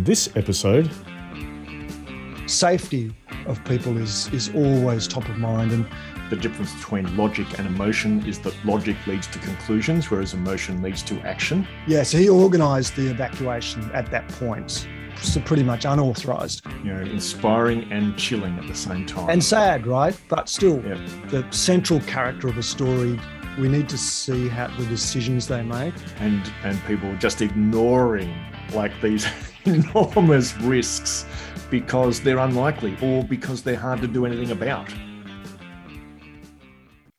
On this episode, safety of people is is always top of mind and the difference between logic and emotion is that logic leads to conclusions whereas emotion leads to action. Yeah so he organized the evacuation at that point. So pretty much unauthorized. You know inspiring and chilling at the same time. And sad right? But still yeah. the central character of a story we need to see how the decisions they make. And and people just ignoring like these enormous risks because they're unlikely or because they're hard to do anything about.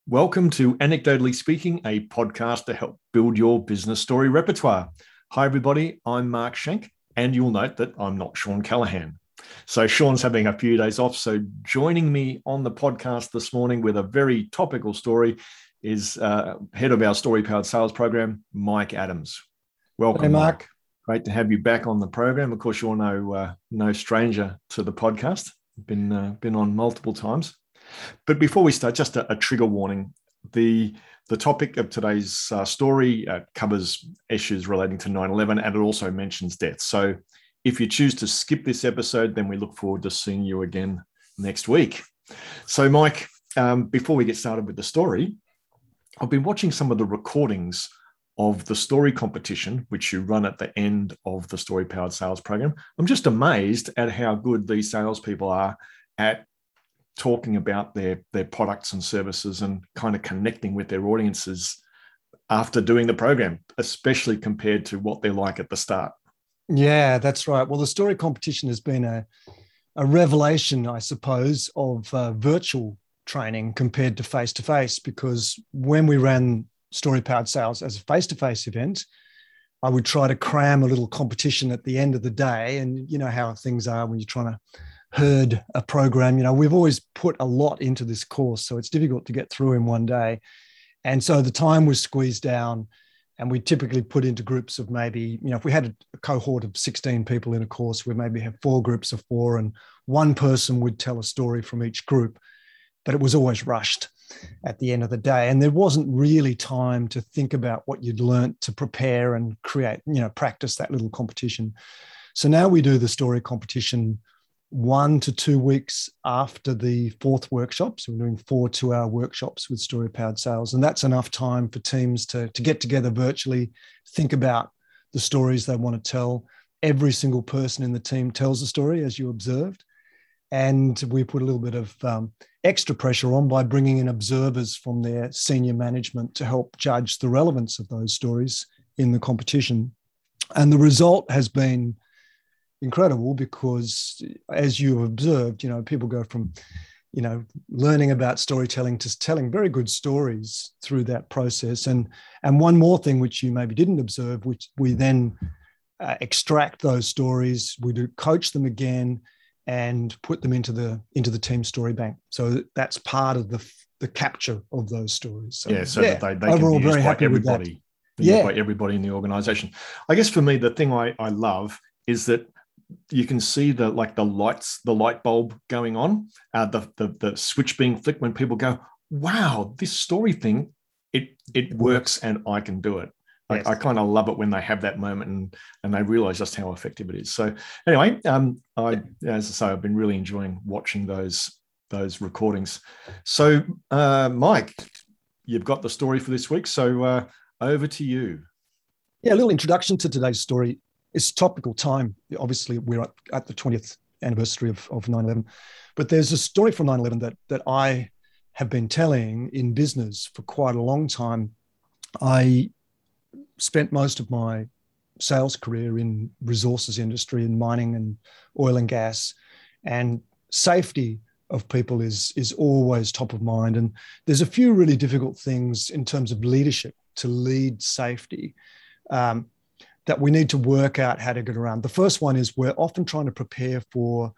Welcome to Anecdotally Speaking, a podcast to help build your business story repertoire. Hi, everybody. I'm Mark Schenk, and you'll note that I'm not Shawn Callahan. So, Shawn's having a few days off. So, joining me on the podcast this morning with a very topical story is uh, head of our Story Powered Sales program, Mike Adams. Welcome, hey, Mark. Great to have you back on the program. Of course, you're no uh, no stranger to the podcast. Been uh, been on multiple times. But before we start, just a, a trigger warning: the the topic of today's uh, story uh, covers issues relating to 9/11, and it also mentions death. So, if you choose to skip this episode, then we look forward to seeing you again next week. So, Mike, um, before we get started with the story, I've been watching some of the recordings of the story competition, which you run at the end of the story powered sales program. I'm just amazed at how good these salespeople are at talking about their, their products and services and kind of connecting with their audiences after doing the program, especially compared to what they're like at the start. Yeah, that's right. Well, the story competition has been a, a revelation, I suppose, of uh, virtual training compared to face to face because when we ran story powered sales as a face to face event, I would try to cram a little competition at the end of the day. And you know how things are when you're trying to herd a program. You know, we've always put a lot into this course, so it's difficult to get through in one day. And so the time was squeezed down. And we typically put into groups of maybe, you know, if we had a cohort of 16 people in a course, we maybe have four groups of four, and one person would tell a story from each group. But it was always rushed at the end of the day. And there wasn't really time to think about what you'd learnt to prepare and create, you know, practice that little competition. So now we do the story competition one to two weeks after the fourth workshop. So we're doing four two hour workshops with story powered sales. And that's enough time for teams to, to get together virtually, think about the stories they want to tell. Every single person in the team tells a story, as you observed. And we put a little bit of um, extra pressure on by bringing in observers from their senior management to help judge the relevance of those stories in the competition. And the result has been incredible because, as you observed, you know, people go from, you know, learning about storytelling to telling very good stories through that process. And and one more thing which you maybe didn't observe, which we then uh, extract those stories, we do coach them again, and put them into the into the team story bank. So that's part of the the capture of those stories. So, yeah, so yeah, that they, they overall can be very happy everybody. Yeah, by everybody in the organization. I guess for me, the thing I, I love is that you can see the like the lights, the light bulb going on, uh, the, the the switch being flicked when people go, "Wow, this story thing, it it works, and I can do it." Yes. I, I kind of love it when they have that moment and and they realize just how effective it is. So anyway, um, I as I say, I've been really enjoying watching those those recordings. So uh, Mike, you've got the story for this week. So uh, over to you. Yeah, a little introduction to today's story. It's topical time. Obviously, we're at, at the 20th anniversary of, of 9-11. But there's a story from 9-11 that that I have been telling in business for quite a long time. I spent most of my sales career in resources industry in mining and oil and gas and safety of people is is always top of mind. And there's a few really difficult things in terms of leadership to lead safety um, that we need to work out how to get around. The first one is we're often trying to prepare for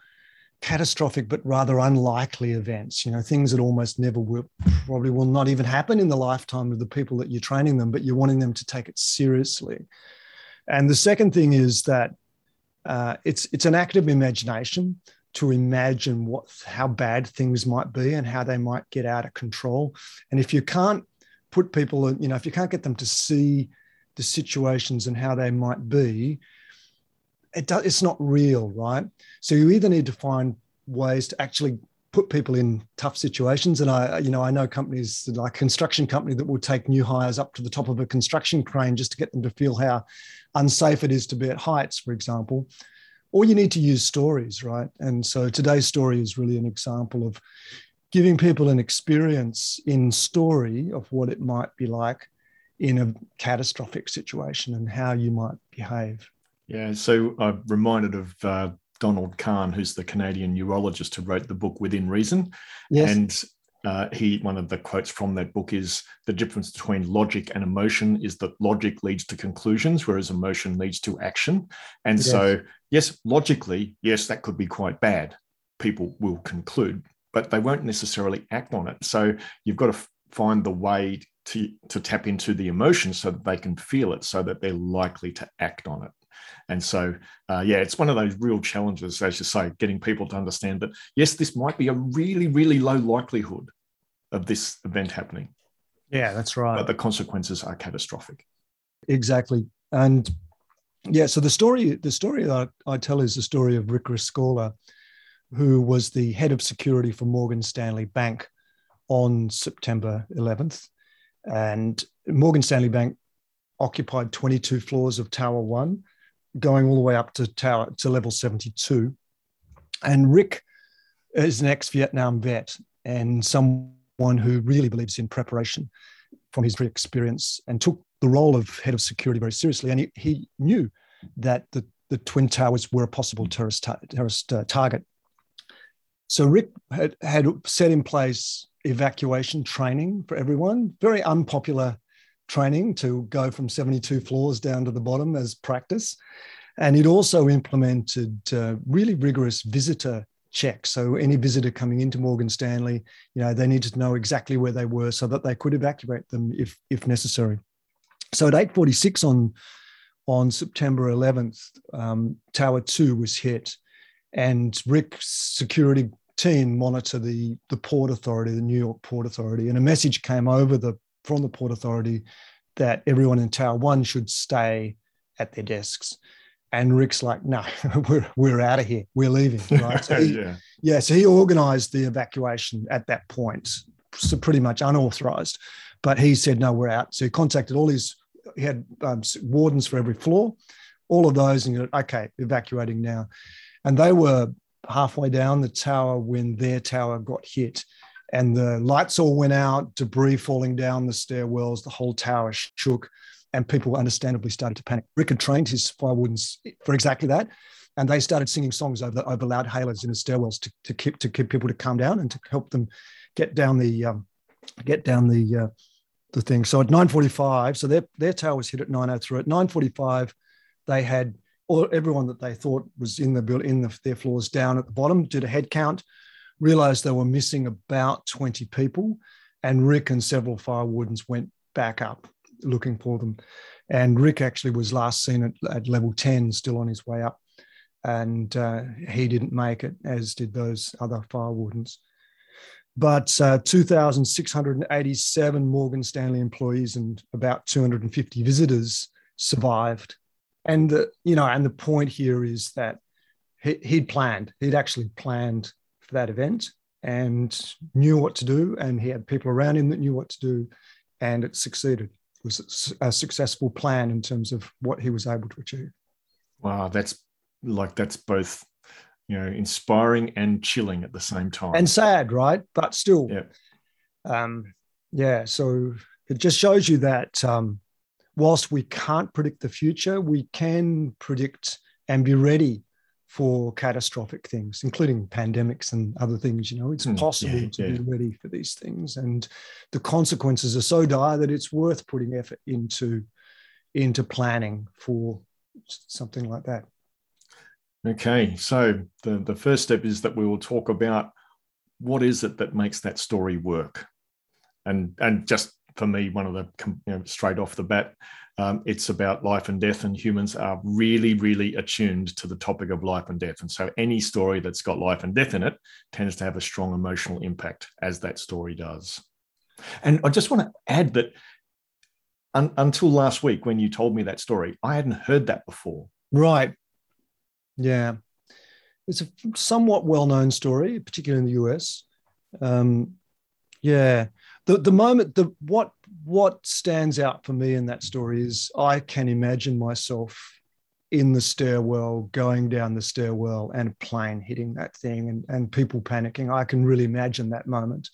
catastrophic but rather unlikely events you know things that almost never will probably will not even happen in the lifetime of the people that you're training them but you're wanting them to take it seriously. And the second thing is that uh, it's it's an act of imagination to imagine what how bad things might be and how they might get out of control. And if you can't put people you know if you can't get them to see the situations and how they might be it do, it's not real, right? So you either need to find ways to actually put people in tough situations. And I, you know, I know companies like construction company that will take new hires up to the top of a construction crane just to get them to feel how unsafe it is to be at heights, for example. Or you need to use stories, right? And so today's story is really an example of giving people an experience in story of what it might be like in a catastrophic situation and how you might behave. Yeah, so I'm reminded of uh, Donald Calne, who's the Canadian neurologist who wrote the book Within Reason. Yes. And uh, he one of the quotes from that book is the difference between logic and emotion is that logic leads to conclusions whereas emotion leads to action and yes. so yes logically yes that could be quite bad people will conclude but they won't necessarily act on it so you've got to find the way to, to tap into the emotion so that they can feel it so that they're likely to act on it and so, uh, yeah, it's one of those real challenges, as you say, getting people to understand that, yes, this might be a really, really low likelihood of this event happening. Yeah, that's right. But the consequences are catastrophic. Exactly. And yeah, so the story, the story that I tell is the story of Rick Rescorla, who was the head of security for Morgan Stanley Bank on September 11th. And Morgan Stanley Bank occupied 22 floors of Tower One going all the way up to tower to level 72. And Rick is an ex-Vietnam vet and someone who really believes in preparation from his experience and took the role of head of security very seriously. And he, he knew that the, the Twin Towers were a possible terrorist, terrorist uh, target. So Rick had, had set in place evacuation training for everyone, very unpopular training to go from 72 floors down to the bottom as practice. And it also implemented uh, really rigorous visitor checks. So any visitor coming into Morgan Stanley, you know, they needed to know exactly where they were so that they could evacuate them if, if necessary. So at 846 on, on September 11th, um, Tower 2 was hit and Rick's security team monitor the, the Port Authority, the New York Port Authority, and a message came over the from the Port Authority that everyone in Tower One should stay at their desks. And Rick's like, no, we're, we're out of here. We're leaving. Right. So he, yeah. yeah. So he organized the evacuation at that point, so pretty much unauthorized. But he said, no, we're out. So he contacted all his, he had um, wardens for every floor, all of those, and okay, evacuating now. And they were halfway down the tower when their tower got hit and the lights all went out, debris falling down the stairwells, the whole tower shook, and people understandably started to panic. Rick had trained his fire wardens for exactly that, and they started singing songs over, over loud hailers in the stairwells to, to keep to keep people to calm down and to help them get down the um, get down the uh, the thing. So at 9:45, so their their tower was hit at 9:03. At 9:45, they had all, everyone that they thought was in the build in the, their floors down at the bottom. Did a head count realized they were missing about 20 people. And Rick and several fire wardens went back up looking for them. And Rick actually was last seen at, at level 10, still on his way up. And uh, he didn't make it, as did those other fire wardens. But uh, 2,687 Morgan Stanley employees and about 250 visitors survived. And the, you know, and the point here is that he, he'd planned, he'd actually planned for that event and knew what to do. And he had people around him that knew what to do, and it succeeded. It was a successful plan in terms of what he was able to achieve. Wow, that's like that's both you know inspiring and chilling at the same time and sad right but still yeah um yeah so it just shows you that um whilst we can't predict the future we can predict and be ready for catastrophic things, including pandemics and other things. You know, it's mm, possible yeah, to yeah. be ready for these things, and the consequences are so dire that it's worth putting effort into into planning for something like that. Okay, so the the first step is that we will talk about what is it that makes that story work, and and just for me, one of the you know, straight off the bat, um, it's about life and death, and humans are really, really attuned to the topic of life and death. And so, any story that's got life and death in it tends to have a strong emotional impact, as that story does. And I just want to add that un- until last week, when you told me that story, I hadn't heard that before. Right. Yeah. It's a somewhat well known story, particularly in the US. Um, yeah. The, the moment, the what what stands out for me in that story is I can imagine myself in the stairwell, going down the stairwell, and a plane hitting that thing, and, and people panicking. I can really imagine that moment.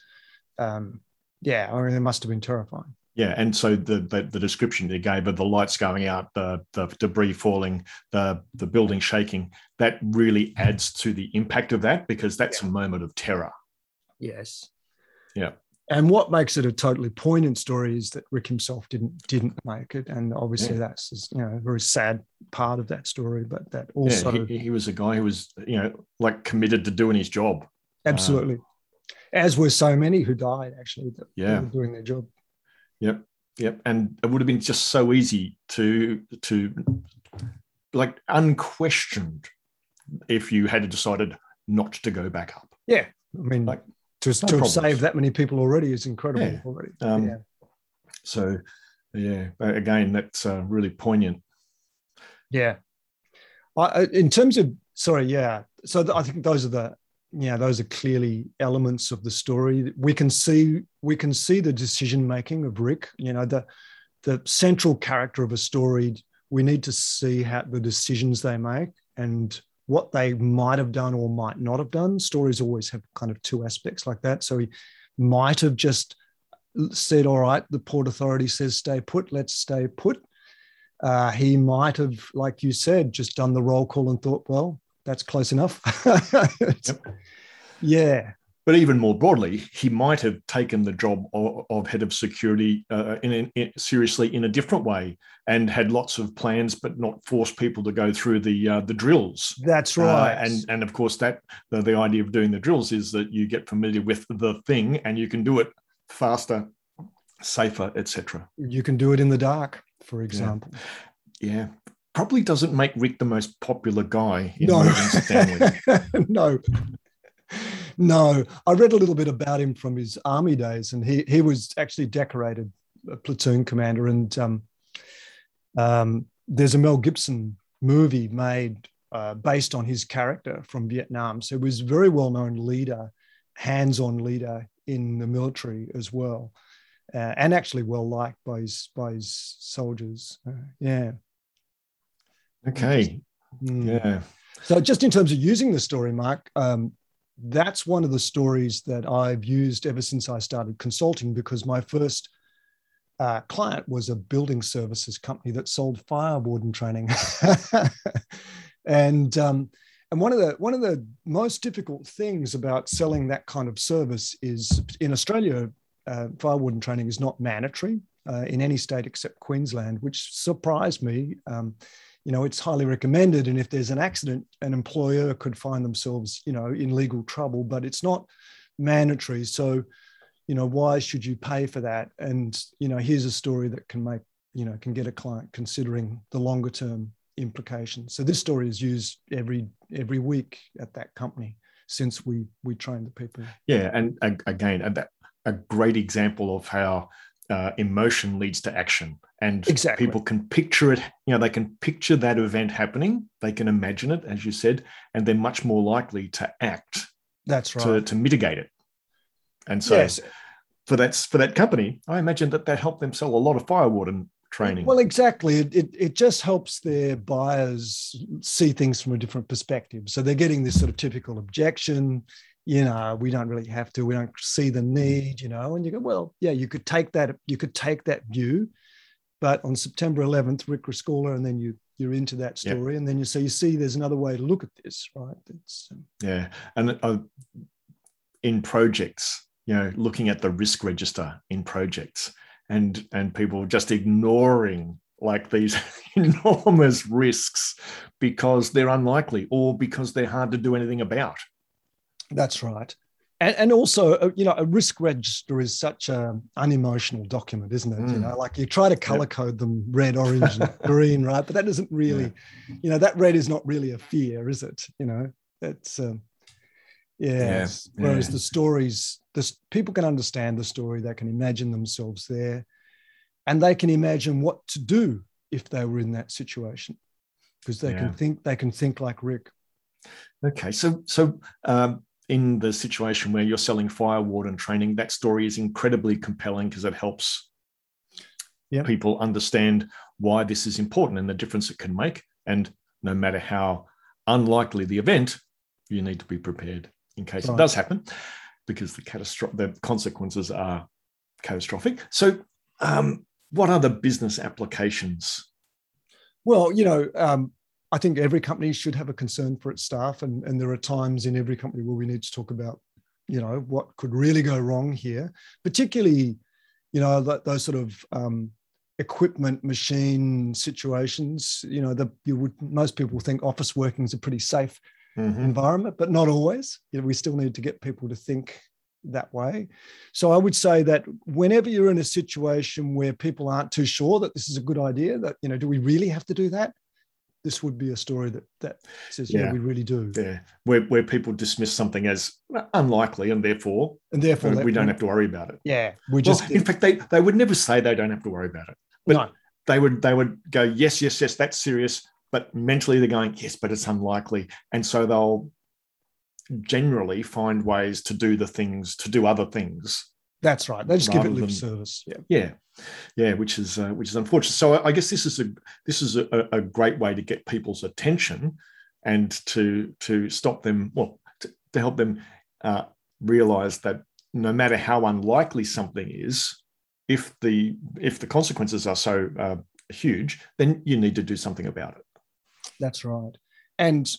Um, yeah, I mean, it must have been terrifying. Yeah, and so the, the, the description they gave of the lights going out, the the debris falling, the the building shaking, that really adds to the impact of that because that's yeah. a moment of terror. Yes. Yeah. And what makes it a totally poignant story is that Rick himself didn't didn't make it, and obviously yeah. that's you know a very sad part of that story. But that also yeah, he, he, was a guy who was you know like committed to doing his job. Absolutely, um, as were so many who died actually. yeah, doing their job. Yep. Yep. And it would have been just so easy to to like unquestioned if you had decided not to go back up. Yeah. I mean like to, no to save that many people already is incredible yeah. already. Um, yeah. So yeah, again, that's uh, really poignant. Yeah. I, in terms of sorry, yeah. So I think those are the yeah, those are clearly elements of the story. We can see we can see the decision making of Rick. You know, the the central character of a story. We need to see how the decisions they make and what they might have done or might not have done. Stories always have kind of two aspects like that. So he might have just said, "All right, the port authority says stay put. Let's stay put." Uh, he might have, like you said, just done the roll call and thought, "Well, that's close enough. yep. Yeah. But even more broadly, he might have taken the job of, of head of security uh, in, in, seriously in a different way and had lots of plans, but not forced people to go through the uh, the drills. That's uh, right. Uh, and and of course, that the, the idea of doing the drills is that you get familiar with the thing and you can do it faster, safer, etc. You can do it in the dark, for example. Yeah. yeah probably doesn't make Rick the most popular guy in no. no. No. I read a little bit about him from his army days, and he he was actually decorated a platoon commander. And um, um, there's a Mel Gibson movie made uh, based on his character from Vietnam. So he was a very well known leader, hands on leader in the military as well. Uh, and actually well liked by his by his soldiers. Uh, yeah. Okay. Mm. Yeah. So, just in terms of using the story, Mark, um, that's one of the stories that I've used ever since I started consulting because my first uh, client was a building services company that sold fire warden training. and um, and one of the one of the most difficult things about selling that kind of service is in Australia, uh, fire warden training is not mandatory uh, in any state except Queensland, which surprised me. Um, you know it's highly recommended and if there's an accident an employer could find themselves you know in legal trouble but it's not mandatory. So you know why should you pay for that? And you know here's a story that can make you know can get a client considering the longer term implications. So this story is used every every week at that company since we we train the people. Yeah and again a, a great example of how uh, emotion leads to action. And exactly. people can picture it you know they can picture that event happening they can imagine it as you said and they're much more likely to act that's right. to, to mitigate it. And so yes. for that for that company i imagine that that helped them sell a lot of fire warden training. Well exactly. It, it, it just helps their buyers see things from a different perspective. So they're getting this sort of typical objection you know we don't really have to we don't see the need you know and you go well yeah you could take that you could take that view but on September 11th, Rick Rescorla, and then you you're into that story, yep. and then you say you see there's another way to look at this, right? It's, um, yeah, and uh, in projects, you know, looking at the risk register in projects, and and people just ignoring like these enormous risks because they're unlikely or because they're hard to do anything about. That's right and, and also uh, you know a risk register is such an unemotional document isn't it mm. you know like you try to color yep. code them red orange and green right but that doesn't really yeah. you know that red is not really a fear is it you know it's um, yeah. yeah. whereas yeah. the stories the people can understand the story they can imagine themselves there and they can imagine what to do if they were in that situation because they Yeah. can think they can think like Rick. Okay, so so um, in the situation where you're selling fire warden training, that story is incredibly compelling because it helps Yep. people understand why this is important and the difference it can make. And no matter how unlikely the event, you need to be prepared in case Right. it does happen, because the catastrophic the consequences are catastrophic. So, um, what other business applications? Well, you know, um, I think every company should have a concern for its staff, and, and there are times in every company where we need to talk about, you know, what could really go wrong here, particularly, you know, th- those sort of um, equipment machine situations. You know, the you would most people think office working is a pretty safe Mhm. environment, but not always. You know, we still need to get people to think that way. So I would say that whenever you're in a situation where people aren't too sure that this is a good idea, that you know, do we really have to do that? This would be a story that that says, yeah, Yeah. we really do, Yeah, where where people dismiss something as unlikely and therefore and therefore uh, we that don't have to worry about it. Yeah, we Well, just in fact, they they would never say they don't have to worry about it. but- no, They would they would go, yes, yes, yes, that's serious. But mentally, they're going, yes, but it's unlikely, and so they'll generally find ways to do the things to do other things. That's right. They just give it lip than- service. Yeah, Yeah, yeah, which is uh, which is unfortunate. So I, I guess this is a this is a, a great way to get people's attention and to to stop them well to, to help them uh, realize that no matter how unlikely something is, if the if the consequences are so uh, huge, then you need to do something about it. that's right. And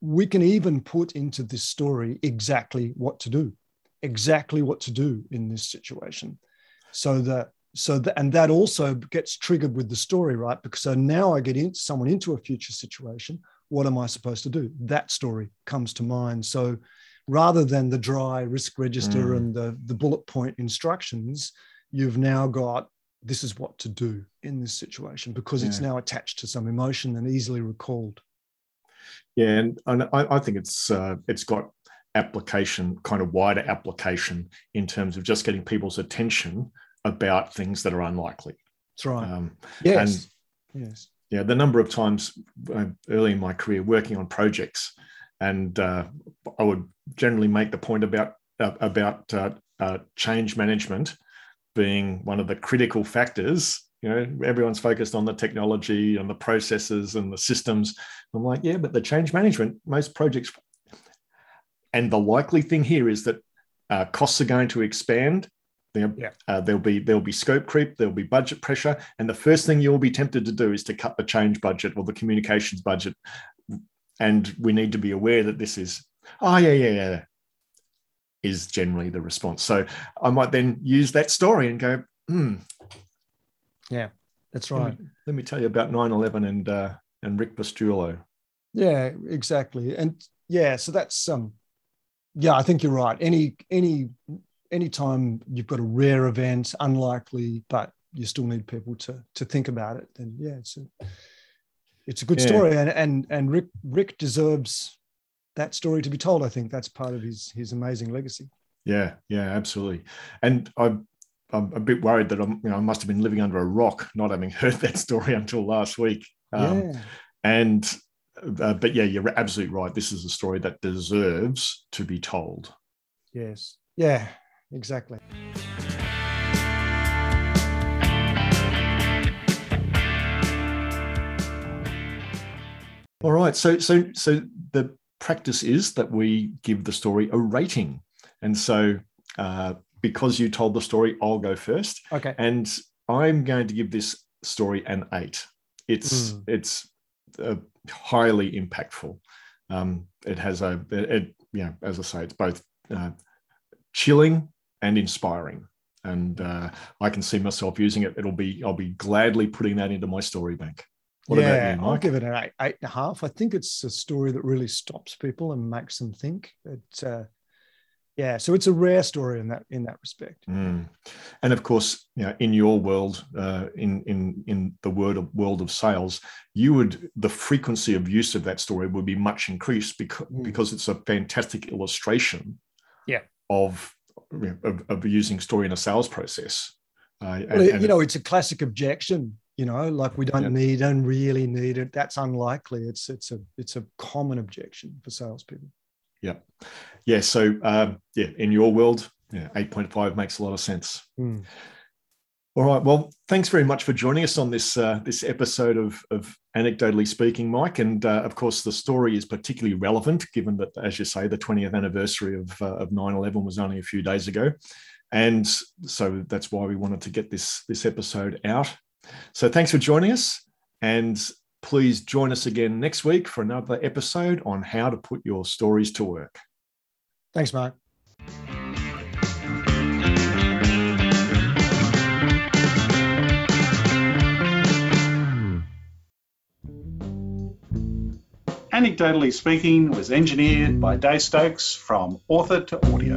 we can even put into this story exactly what to do, exactly what to do in this situation. So that so that and that also gets triggered with the story, right? Because so now I get in, someone into a future situation. What am I supposed to do? That story comes to mind. So rather than the dry risk register Mm. and the, the bullet point instructions, you've now got this is what to do in this situation because it's now attached to some emotion and easily recalled. Yeah, and, and I, I think it's uh, it's got application, kind of wider application in terms of just getting people's attention about things that are unlikely. That's right. Um, yes. yes. yeah, the number of times uh, early in my career working on projects, and uh, I would generally make the point about uh, about uh, uh, change management being one of the critical factors. You know, everyone's focused on the technology and the processes and the systems. I'm like, yeah, but the change management, most projects, and the likely thing here is that uh, costs are going to expand. There, Yeah. uh, there'll be there'll be scope creep, there'll be budget pressure, and the first thing you'll be tempted to do is to cut the change budget or the communications budget. And we need to be aware that this is, oh yeah, yeah, yeah, is generally the response. So I might then use that story and go, hmm, yeah, That's let right. me, let me tell you about 9-11 and uh, and Rick Bastulo. Yeah, exactly. And yeah, so that's um yeah, I think you're right. Any any anytime you've got a rare event, unlikely, but you still need people to to think about it, then yeah, it's a it's a good Yeah. story. And and and Rick Rick deserves that story to be told. I think that's part of his his amazing legacy. Yeah, yeah, absolutely. And I'm I'm a bit worried that I'm you know I must have been living under a rock, not having heard that story until last week. Um, yeah. And uh, but yeah, you're absolutely right. This is a story that deserves to be told. Yes. Yeah, exactly. All right. So so so the practice is that we give the story a rating, and so uh, because you told the story, I'll go first, Okay. and I'm going to give this story an eight. It's Mm. it's uh, highly impactful. Um, it has a it, it you know as I say, it's both uh, chilling and inspiring. And uh, I can see myself using it. It'll be I'll be gladly putting that into my story bank. What yeah, about you, I'll give it an eight, eight and a half. I think it's a story that really stops people and makes them think. It, uh, yeah, so it's a rare story in that in that respect. Mm. And of course, you know, in your world, uh, in in in the world of world of sales, you would the frequency of use of that story would be much increased because Mm. because it's a fantastic illustration. Yeah. Of of, of using story in a sales process. Uh, Well, and- and you know, it's a classic objection You know, like we don't Yep. need, don't really need it. That's unlikely. It's it's a it's a common objection for salespeople. Yeah. yeah. So um, yeah, in your world, yeah, eight point five makes a lot of sense. Hmm. All right. Well, thanks very much for joining us on this uh, this episode of, of anecdotally speaking, Mike. And uh, of course, the story is particularly relevant given that, as you say, the 20th anniversary of uh, of 9/11 was only a few days ago, and so that's why we wanted to get this this episode out. So thanks for joining us, and please join us again next week for another episode on how to put your stories to work. Thanks, Mark. Anecdotally Speaking was engineered by Dave Stokes from Author to Audio.